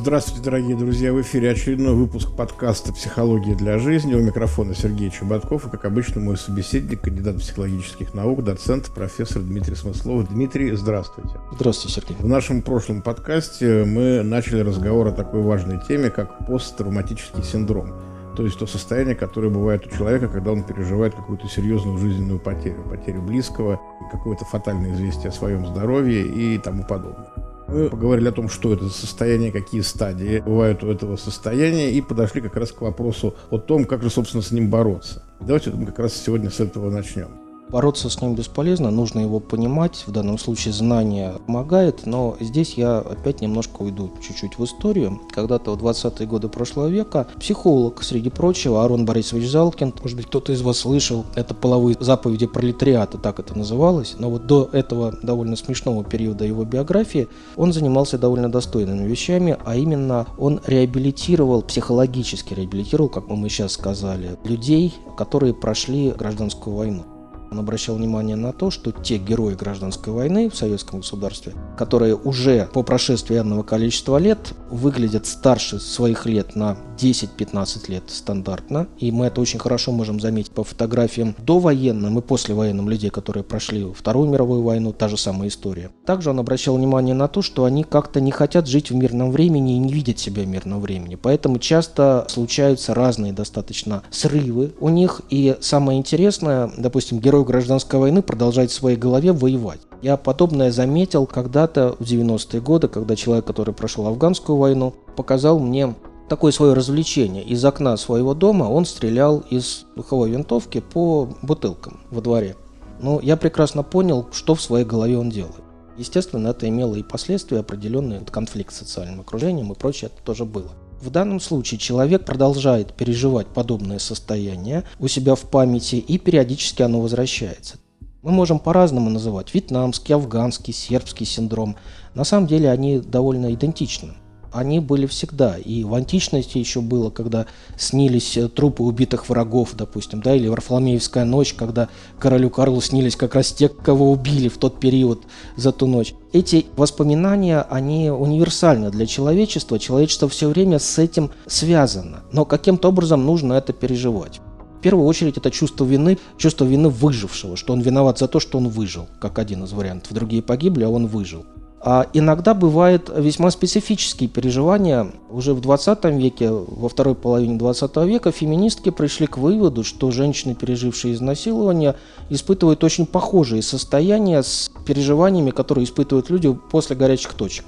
Здравствуйте, дорогие друзья! В эфире очередной выпуск подкаста «Психология для жизни». У микрофона Сергей Чеботков и, как обычно, мой собеседник, кандидат психологических наук, доцент, профессор Дмитрий Смыслов. Дмитрий, здравствуйте. Здравствуйте, Сергей. В нашем прошлом подкасте мы начали разговор о такой важной теме, как посттравматический синдром. То есть то состояние, которое бывает у человека, когда он переживает какую-то серьезную жизненную потерю, потерю близкого, какое-то фатальное известие о своем здоровье и тому подобное. Мы поговорили о том, что это за состояние, какие стадии бывают у этого состояния, и подошли как раз к вопросу о том, как же, собственно, с ним бороться. Давайте мы как раз сегодня с этого начнем. Бороться с ним бесполезно, нужно его понимать. В данном случае знание помогает, но здесь я опять немножко уйду чуть-чуть в историю. Когда-то в 20-е годы прошлого века психолог, среди прочего, Арон Борисович Залкин, может быть, кто-то из вас слышал, это половые заповеди пролетариата, так это называлось. Но вот до этого довольно смешного периода его биографии он занимался довольно достойными вещами, а именно он реабилитировал, психологически реабилитировал, как мы сейчас сказали, людей, которые прошли гражданскую войну. Он обращал внимание на то, что те герои гражданской войны в советском государстве, которые уже по прошествии энного количества лет выглядят старше своих лет на 10-15 лет стандартно, и мы это очень хорошо можем заметить по фотографиям довоенным и послевоенным людей, которые прошли Вторую мировую войну, та же самая история. Также он обращал внимание на то, что они как-то не хотят жить в мирном времени и не видят себя в мирном времени, поэтому часто случаются разные достаточно срывы у них, и самое интересное, допустим, герой гражданской войны продолжает в своей голове воевать. Я подобное заметил когда-то в 90-е годы, когда человек, который прошел афганскую войну, показал мне такое свое развлечение. Из окна своего дома он стрелял из духовой винтовки по бутылкам во дворе. Но я прекрасно понял, что в своей голове он делает. Естественно, это имело и последствия определенный конфликт с социальным окружением и прочее, это тоже было. В данном случае человек продолжает переживать подобное состояние у себя в памяти и периодически оно возвращается. Мы можем по-разному называть вьетнамский, афганский, сербский синдром. На самом деле они довольно идентичны они были всегда. И в античности еще было, когда снились э, трупы убитых врагов, допустим, да, или Варфоломеевская ночь, когда королю Карлу снились как раз те, кого убили в тот период за ту ночь. Эти воспоминания, они универсальны для человечества. Человечество все время с этим связано. Но каким-то образом нужно это переживать. В первую очередь это чувство вины, чувство вины выжившего, что он виноват за то, что он выжил, как один из вариантов. Другие погибли, а он выжил. А иногда бывают весьма специфические переживания. Уже в 20 веке, во второй половине 20 века, феминистки пришли к выводу, что женщины, пережившие изнасилование, испытывают очень похожие состояния с переживаниями, которые испытывают люди после горячих точек.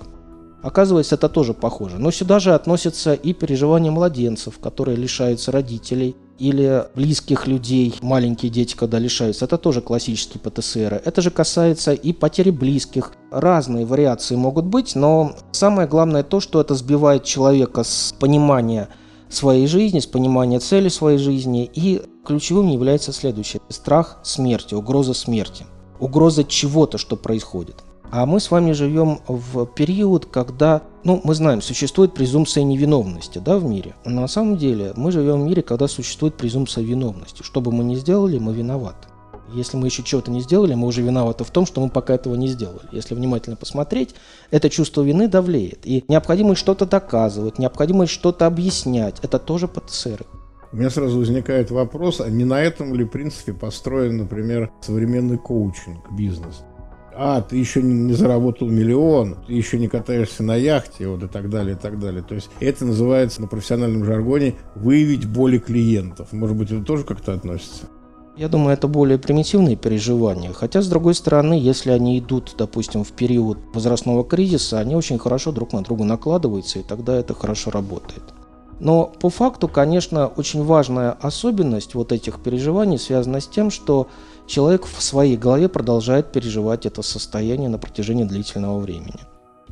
Оказывается, это тоже похоже. Но сюда же относятся и переживания младенцев, которые лишаются родителей, или близких людей, маленькие дети, когда лишаются. Это тоже классические ПТСР. Это же касается и потери близких. Разные вариации могут быть, но самое главное то, что это сбивает человека с понимания своей жизни, с понимания цели своей жизни. И ключевым является следующее. Страх смерти, угроза смерти. Угроза чего-то, что происходит. А мы с вами живем в период, когда, ну, мы знаем, существует презумпция невиновности, да, в мире. Но на самом деле мы живем в мире, когда существует презумпция виновности. Что бы мы ни сделали, мы виноваты. Если мы еще чего-то не сделали, мы уже виноваты в том, что мы пока этого не сделали. Если внимательно посмотреть, это чувство вины давлеет. И необходимость что-то доказывать, необходимость что-то объяснять, это тоже ПТСР. У меня сразу возникает вопрос, а не на этом ли принципе построен, например, современный коучинг, бизнес? А, ты еще не заработал миллион, ты еще не катаешься на яхте, вот и так далее, и так далее. То есть это называется на профессиональном жаргоне выявить боли клиентов. Может быть, это тоже как-то относится? Я думаю, это более примитивные переживания. Хотя, с другой стороны, если они идут, допустим, в период возрастного кризиса, они очень хорошо друг на друга накладываются, и тогда это хорошо работает. Но по факту, конечно, очень важная особенность вот этих переживаний связана с тем, что человек в своей голове продолжает переживать это состояние на протяжении длительного времени.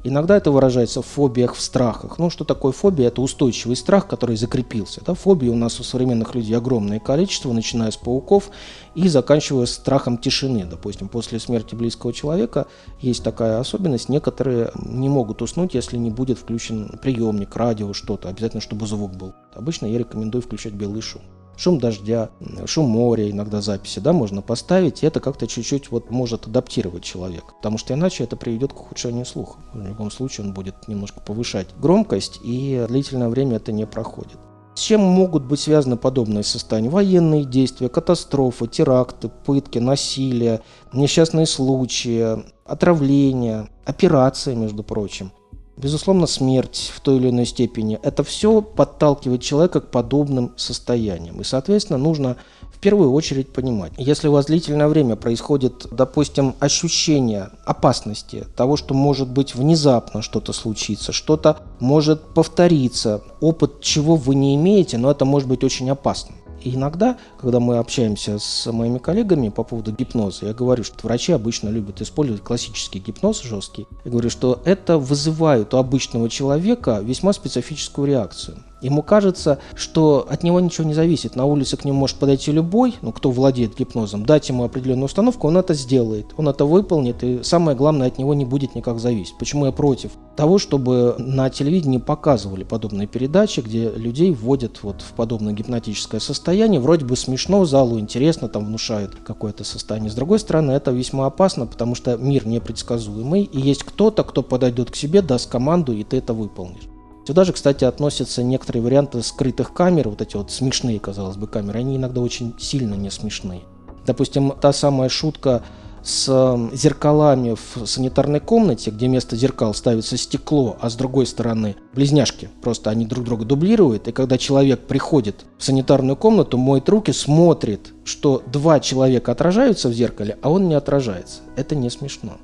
Иногда это выражается в фобиях, в страхах. Ну, что такое фобия? Это устойчивый страх, который закрепился. Да? Фобии у нас у современных людей огромное количество, начиная с пауков и заканчивая страхом тишины. Допустим, после смерти близкого человека есть такая особенность. Некоторые не могут уснуть, если не будет включен приемник, радио, что-то. Обязательно, чтобы звук был. Обычно я рекомендую включать белый шум шум дождя, шум моря, иногда записи, да, можно поставить, и это как-то чуть-чуть вот может адаптировать человека, потому что иначе это приведет к ухудшению слуха. В любом случае он будет немножко повышать громкость, и длительное время это не проходит. С чем могут быть связаны подобные состояния? Военные действия, катастрофы, теракты, пытки, насилие, несчастные случаи, отравления, операции, между прочим. Безусловно, смерть в той или иной степени – это все подталкивает человека к подобным состояниям. И, соответственно, нужно в первую очередь понимать, если у вас длительное время происходит, допустим, ощущение опасности, того, что может быть внезапно что-то случится, что-то может повториться, опыт чего вы не имеете, но это может быть очень опасно. И иногда, когда мы общаемся с моими коллегами по поводу гипноза, я говорю, что врачи обычно любят использовать классический гипноз жесткий. Я говорю, что это вызывает у обычного человека весьма специфическую реакцию. Ему кажется, что от него ничего не зависит. На улице к нему может подойти любой, ну, кто владеет гипнозом, дать ему определенную установку, он это сделает, он это выполнит, и самое главное, от него не будет никак зависеть. Почему я против того, чтобы на телевидении показывали подобные передачи, где людей вводят вот в подобное гипнотическое состояние, вроде бы смешно, залу интересно, там внушают какое-то состояние. С другой стороны, это весьма опасно, потому что мир непредсказуемый, и есть кто-то, кто подойдет к себе, даст команду, и ты это выполнишь. Сюда же, кстати, относятся некоторые варианты скрытых камер, вот эти вот смешные, казалось бы, камеры, они иногда очень сильно не смешные. Допустим, та самая шутка с зеркалами в санитарной комнате, где вместо зеркал ставится стекло, а с другой стороны близняшки. Просто они друг друга дублируют. И когда человек приходит в санитарную комнату, моет руки, смотрит, что два человека отражаются в зеркале, а он не отражается. Это не смешно.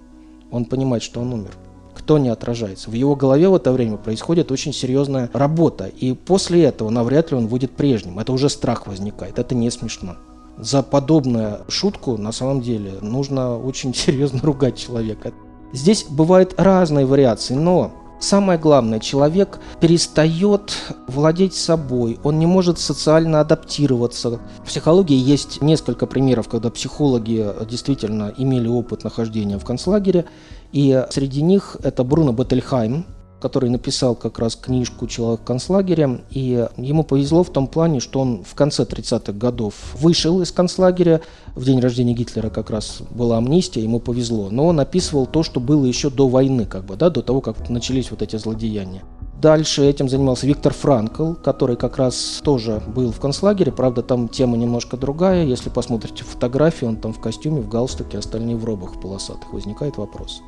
Он понимает, что он умер никто не отражается. В его голове в это время происходит очень серьезная работа, и после этого навряд ли он будет прежним. Это уже страх возникает, это не смешно. За подобную шутку на самом деле нужно очень серьезно ругать человека. Здесь бывают разные вариации, но Самое главное, человек перестает владеть собой, он не может социально адаптироваться. В психологии есть несколько примеров, когда психологи действительно имели опыт нахождения в концлагере, и среди них это Бруно Беттельхайм, который написал как раз книжку «Человек в концлагере», и ему повезло в том плане, что он в конце 30-х годов вышел из концлагеря, в день рождения Гитлера как раз была амнистия, ему повезло, но он описывал то, что было еще до войны, как бы, да, до того, как начались вот эти злодеяния. Дальше этим занимался Виктор Франкл, который как раз тоже был в концлагере. Правда, там тема немножко другая. Если посмотрите фотографии, он там в костюме, в галстуке, остальные в робах полосатых. Возникает вопрос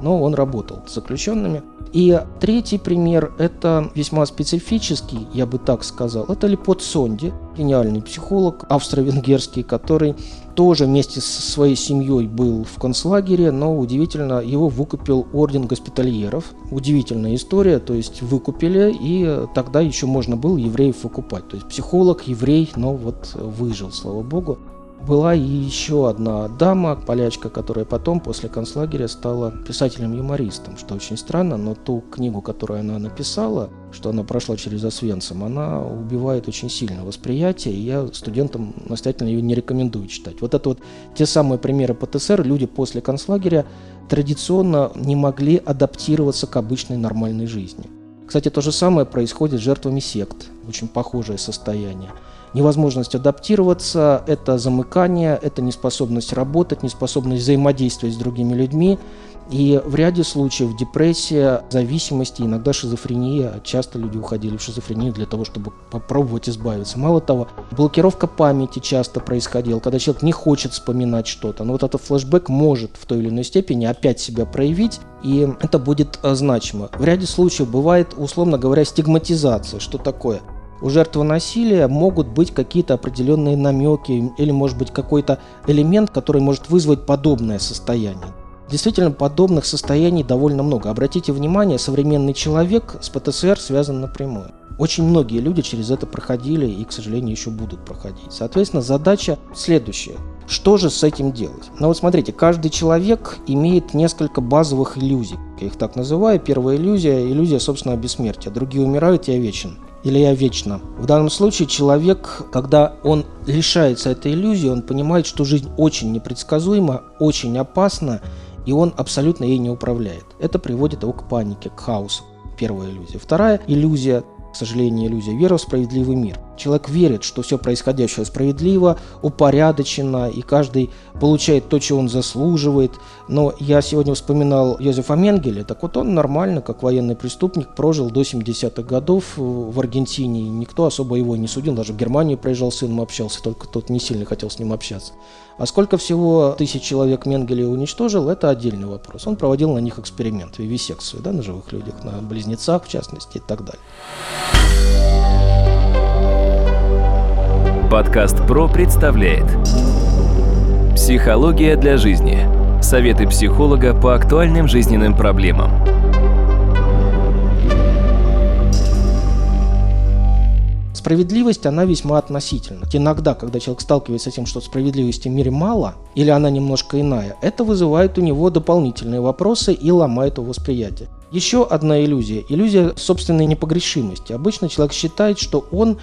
но он работал с заключенными. И третий пример – это весьма специфический, я бы так сказал. Это Лепот Сонди, гениальный психолог австро-венгерский, который тоже вместе со своей семьей был в концлагере, но удивительно, его выкупил орден госпитальеров. Удивительная история, то есть выкупили, и тогда еще можно было евреев выкупать. То есть психолог, еврей, но вот выжил, слава богу. Была и еще одна дама, полячка, которая потом, после концлагеря, стала писателем-юмористом, что очень странно, но ту книгу, которую она написала, что она прошла через Освенцим, она убивает очень сильно восприятие, и я студентам настоятельно ее не рекомендую читать. Вот это вот те самые примеры ПТСР, люди после концлагеря традиционно не могли адаптироваться к обычной нормальной жизни. Кстати, то же самое происходит с жертвами сект, очень похожее состояние – невозможность адаптироваться, это замыкание, это неспособность работать, неспособность взаимодействовать с другими людьми. И в ряде случаев депрессия, зависимости, иногда шизофрения. Часто люди уходили в шизофрению для того, чтобы попробовать избавиться. Мало того, блокировка памяти часто происходила, когда человек не хочет вспоминать что-то. Но вот этот флешбэк может в той или иной степени опять себя проявить, и это будет э, значимо. В ряде случаев бывает, условно говоря, стигматизация. Что такое? У жертвы насилия могут быть какие-то определенные намеки или может быть какой-то элемент, который может вызвать подобное состояние. Действительно, подобных состояний довольно много. Обратите внимание, современный человек с ПТСР связан напрямую. Очень многие люди через это проходили и, к сожалению, еще будут проходить. Соответственно, задача следующая. Что же с этим делать? Ну вот смотрите, каждый человек имеет несколько базовых иллюзий. Я их так называю. Первая иллюзия – иллюзия собственного бессмертия. Другие умирают, я вечен. Или я вечно. В данном случае человек, когда он лишается этой иллюзии, он понимает, что жизнь очень непредсказуема, очень опасна, и он абсолютно ей не управляет. Это приводит его к панике, к хаосу. Первая иллюзия. Вторая иллюзия к сожалению, иллюзия веры в справедливый мир. Человек верит, что все происходящее справедливо, упорядочено, и каждый получает то, чего он заслуживает. Но я сегодня вспоминал Йозефа Менгеля, так вот он нормально, как военный преступник, прожил до 70-х годов в Аргентине, никто особо его не судил, даже в Германию проезжал с сыном, общался, только тот не сильно хотел с ним общаться. А сколько всего тысяч человек Менгеле уничтожил, это отдельный вопрос. Он проводил на них эксперимент, вивисекцию, да, на живых людях, на близнецах в частности и так далее. Подкаст ПРО представляет Психология для жизни. Советы психолога по актуальным жизненным проблемам. Справедливость, она весьма относительна. Иногда, когда человек сталкивается с тем, что справедливости в мире мало, или она немножко иная, это вызывает у него дополнительные вопросы и ломает его восприятие. Еще одна иллюзия. Иллюзия собственной непогрешимости. Обычно человек считает, что он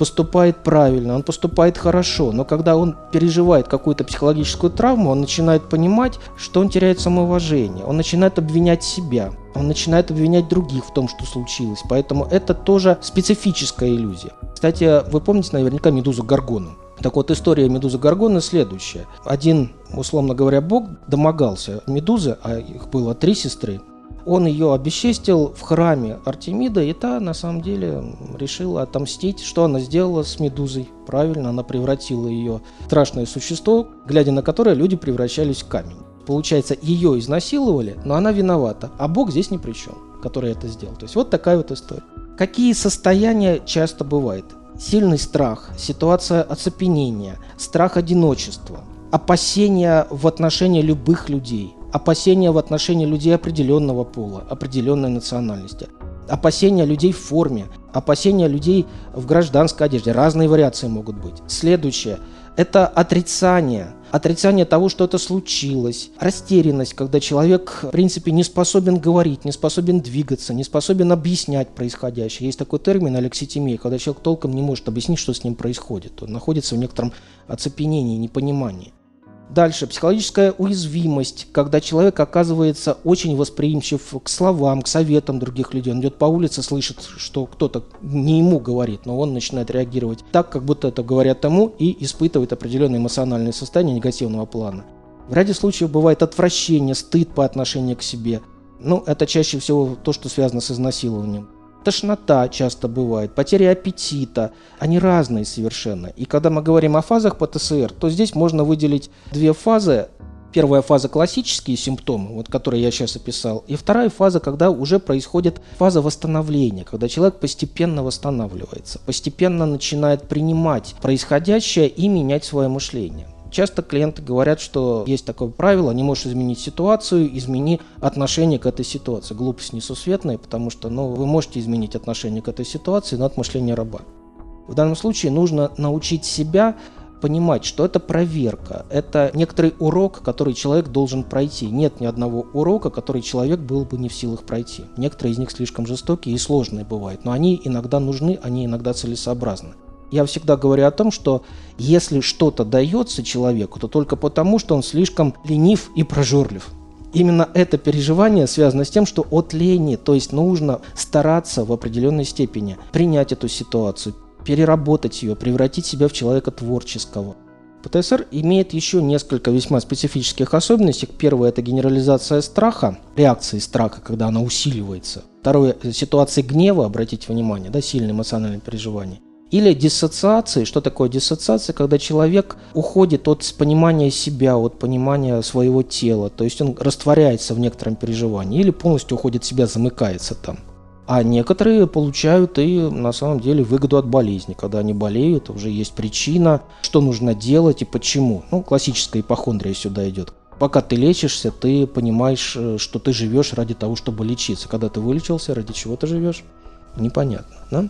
поступает правильно, он поступает хорошо, но когда он переживает какую-то психологическую травму, он начинает понимать, что он теряет самоуважение, он начинает обвинять себя, он начинает обвинять других в том, что случилось. Поэтому это тоже специфическая иллюзия. Кстати, вы помните наверняка Медузу Гаргону. Так вот, история Медузы Гаргоны следующая. Один, условно говоря, бог домогался Медузы, а их было три сестры, он ее обесчестил в храме Артемида, и та на самом деле решила отомстить. Что она сделала с Медузой? Правильно, она превратила ее в страшное существо, глядя на которое люди превращались в камень. Получается, ее изнасиловали, но она виновата, а Бог здесь ни при чем, который это сделал. То есть вот такая вот история. Какие состояния часто бывают? Сильный страх, ситуация оцепенения, страх одиночества, опасения в отношении любых людей – опасения в отношении людей определенного пола, определенной национальности, опасения людей в форме, опасения людей в гражданской одежде. Разные вариации могут быть. Следующее – это отрицание. Отрицание того, что это случилось. Растерянность, когда человек, в принципе, не способен говорить, не способен двигаться, не способен объяснять происходящее. Есть такой термин алекситимия, когда человек толком не может объяснить, что с ним происходит. Он находится в некотором оцепенении, непонимании. Дальше, психологическая уязвимость, когда человек оказывается очень восприимчив к словам, к советам других людей. Он идет по улице, слышит, что кто-то не ему говорит, но он начинает реагировать так, как будто это говорят тому, и испытывает определенное эмоциональное состояние негативного плана. В ряде случаев бывает отвращение, стыд по отношению к себе. Ну, это чаще всего то, что связано с изнасилованием. Тошнота часто бывает, потеря аппетита. Они разные совершенно. И когда мы говорим о фазах ПТСР, то здесь можно выделить две фазы. Первая фаза – классические симптомы, вот, которые я сейчас описал. И вторая фаза, когда уже происходит фаза восстановления, когда человек постепенно восстанавливается, постепенно начинает принимать происходящее и менять свое мышление. Часто клиенты говорят, что есть такое правило, не можешь изменить ситуацию, измени отношение к этой ситуации. Глупость несусветная, потому что ну, вы можете изменить отношение к этой ситуации, но от мышления раба. В данном случае нужно научить себя понимать, что это проверка, это некоторый урок, который человек должен пройти. Нет ни одного урока, который человек был бы не в силах пройти. Некоторые из них слишком жестокие и сложные бывают, но они иногда нужны, они иногда целесообразны. Я всегда говорю о том, что если что-то дается человеку, то только потому, что он слишком ленив и прожорлив. Именно это переживание связано с тем, что от лени, то есть нужно стараться в определенной степени принять эту ситуацию, переработать ее, превратить себя в человека творческого. ПТСР имеет еще несколько весьма специфических особенностей. Первое – это генерализация страха, реакции страха, когда она усиливается. Второе – ситуации гнева, обратите внимание, да, сильное эмоциональное переживание. Или диссоциации. Что такое диссоциация? Когда человек уходит от понимания себя, от понимания своего тела. То есть он растворяется в некотором переживании или полностью уходит в себя, замыкается там. А некоторые получают и на самом деле выгоду от болезни. Когда они болеют, уже есть причина, что нужно делать и почему. Ну, классическая ипохондрия сюда идет. Пока ты лечишься, ты понимаешь, э, что ты живешь ради того, чтобы лечиться. Когда ты вылечился, ради чего ты живешь? Непонятно, да?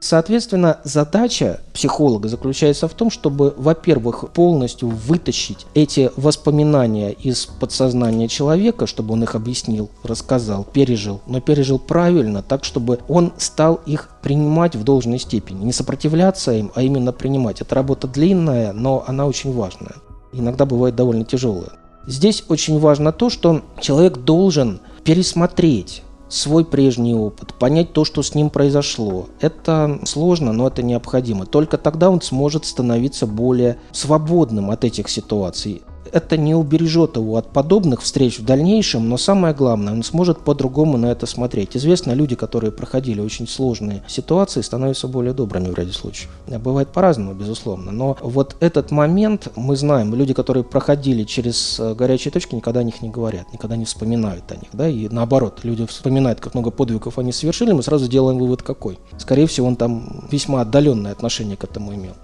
Соответственно, задача психолога заключается в том, чтобы, во-первых, полностью вытащить эти воспоминания из подсознания человека, чтобы он их объяснил, рассказал, пережил, но пережил правильно, так, чтобы он стал их принимать в должной степени. Не сопротивляться им, а именно принимать. Это работа длинная, но она очень важная. Иногда бывает довольно тяжелая. Здесь очень важно то, что человек должен пересмотреть свой прежний опыт, понять то, что с ним произошло. Это сложно, но это необходимо. Только тогда он сможет становиться более свободным от этих ситуаций это не убережет его от подобных встреч в дальнейшем, но самое главное, он сможет по-другому на это смотреть. Известно, люди, которые проходили очень сложные ситуации, становятся более добрыми в ряде случаев. Бывает по-разному, безусловно, но вот этот момент мы знаем, люди, которые проходили через э, горячие точки, никогда о них не говорят, никогда не вспоминают о них, да, и наоборот, люди вспоминают, как много подвигов они совершили, мы сразу делаем вывод какой. Скорее всего, он там весьма отдаленное отношение к этому имел.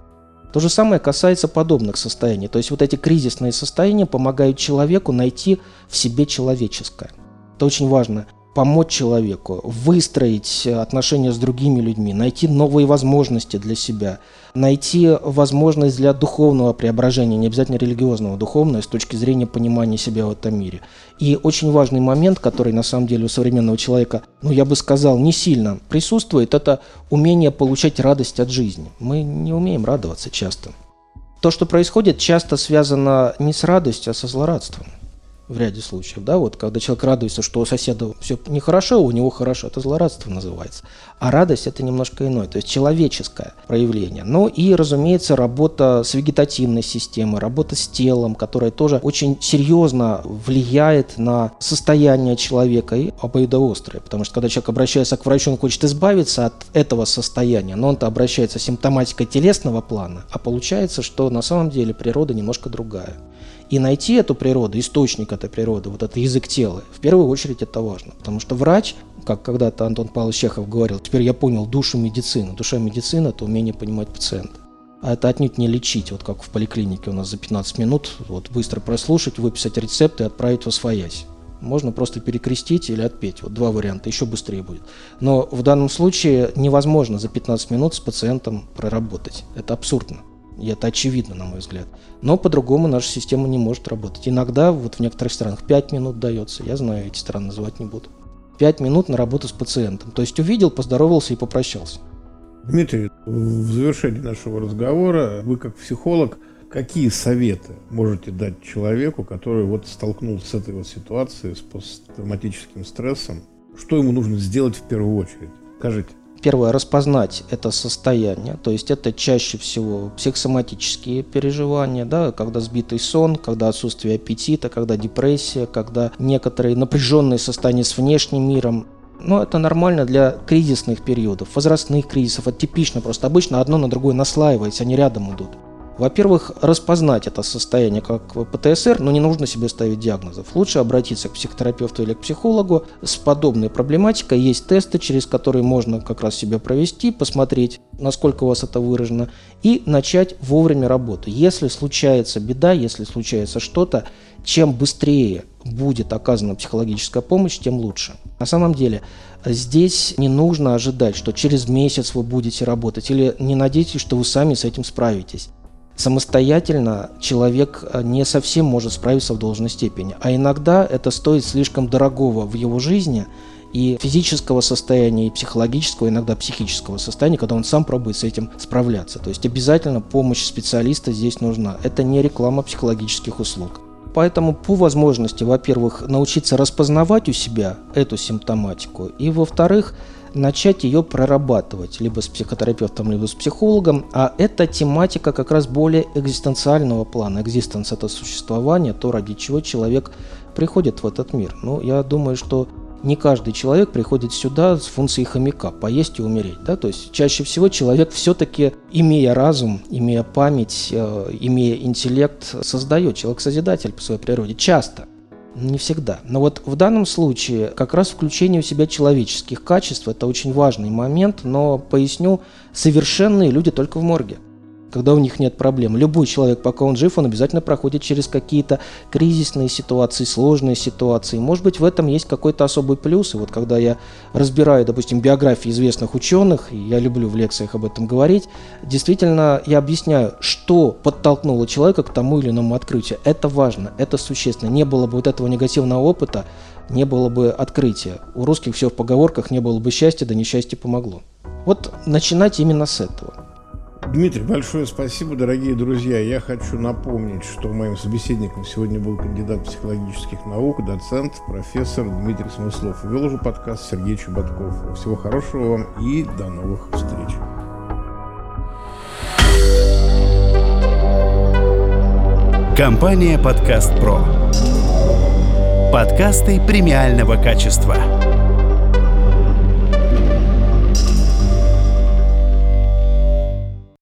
То же самое касается подобных состояний. То есть вот эти кризисные состояния помогают человеку найти в себе человеческое. Это очень важно помочь человеку, выстроить отношения с другими людьми, найти новые возможности для себя, найти возможность для духовного преображения, не обязательно религиозного, духовного, с точки зрения понимания себя в этом мире. И очень важный момент, который на самом деле у современного человека, ну я бы сказал, не сильно присутствует, это умение получать радость от жизни. Мы не умеем радоваться часто. То, что происходит, часто связано не с радостью, а со злорадством в ряде случаев, да, вот когда человек радуется, что у соседа все нехорошо, у него хорошо, это злорадство называется. А радость это немножко иное, то есть человеческое проявление. Ну и, разумеется, работа с вегетативной системой, работа с телом, которая тоже очень серьезно влияет на состояние человека и обоюдоострое, потому что когда человек обращается к врачу, он хочет избавиться от этого состояния, но он-то обращается симптоматикой телесного плана, а получается, что на самом деле природа немножко другая. И найти эту природу, источник этой природы, вот этот язык тела, в первую очередь это важно. Потому что врач, как когда-то Антон Павлович Чехов говорил, теперь я понял душу медицины. Душа медицины – это умение понимать пациента. А это отнюдь не лечить, вот как в поликлинике у нас за 15 минут, вот быстро прослушать, выписать рецепт и отправить в освоясь. Можно просто перекрестить или отпеть. Вот два варианта, еще быстрее будет. Но в данном случае невозможно за 15 минут с пациентом проработать. Это абсурдно. И это очевидно, на мой взгляд. Но по-другому наша система не может работать. Иногда, вот в некоторых странах, 5 минут дается. Я знаю, эти страны называть не буду. 5 минут на работу с пациентом. То есть увидел, поздоровался и попрощался. Дмитрий, в завершении нашего разговора вы как психолог какие советы можете дать человеку, который вот столкнулся с этой вот ситуацией, с посттравматическим стрессом? Что ему нужно сделать в первую очередь? Скажите. Первое, распознать это состояние, то есть это чаще всего психосоматические переживания, да, когда сбитый сон, когда отсутствие аппетита, когда депрессия, когда некоторые напряженные состояния с внешним миром. Но это нормально для кризисных периодов, возрастных кризисов, это типично, просто обычно одно на другое наслаивается, они рядом идут. Во-первых, распознать это состояние как ПТСР, но не нужно себе ставить диагнозов. Лучше обратиться к психотерапевту или к психологу с подобной проблематикой. Есть тесты, через которые можно как раз себя провести, посмотреть, насколько у вас это выражено, и начать вовремя работу. Если случается беда, если случается что-то, чем быстрее будет оказана психологическая помощь, тем лучше. На самом деле, здесь не нужно ожидать, что через месяц вы будете работать, или не надейтесь, что вы сами с этим справитесь самостоятельно человек э, не совсем может справиться в должной степени. А иногда это стоит слишком дорогого в его жизни и физического состояния, и психологического, иногда психического состояния, когда он сам пробует с этим справляться. То есть обязательно помощь специалиста здесь нужна. Это не реклама психологических услуг. Поэтому по возможности, во-первых, научиться распознавать у себя эту симптоматику, и во-вторых, начать ее прорабатывать либо с психотерапевтом, либо с психологом, а эта тематика как раз более экзистенциального плана. Экзистенс – это существование, то, ради чего человек приходит в этот мир. Ну, я думаю, что не каждый человек приходит сюда с функцией хомяка, поесть и умереть. Да? То есть чаще всего человек все-таки, имея разум, имея память, э, имея интеллект, создает. Человек-созидатель по своей природе. Часто. Не всегда. Но вот в данном случае как раз включение у себя человеческих качеств – это очень важный момент, но, поясню, совершенные люди только в морге. Когда у них нет проблем. Любой человек, пока он жив, он обязательно проходит через какие-то кризисные ситуации, сложные ситуации. Может быть, в этом есть какой-то особый плюс. И вот когда я разбираю, допустим, биографии известных ученых, и я люблю в лекциях об этом говорить, действительно я объясняю, что подтолкнуло человека к тому или иному открытию. Это важно, это существенно. Не было бы вот этого негативного опыта, не было бы открытия. У русских все в поговорках, не было бы счастья, да несчастье помогло. Вот начинать именно с этого. Дмитрий, большое спасибо, дорогие друзья. Я хочу напомнить, что моим собеседником сегодня был кандидат психологических наук, доцент, профессор Дмитрий Смыслов. Вел уже подкаст Сергей Чеботков. Всего хорошего вам и до новых встреч. Компания «Подкаст Про». Подкасты премиального качества.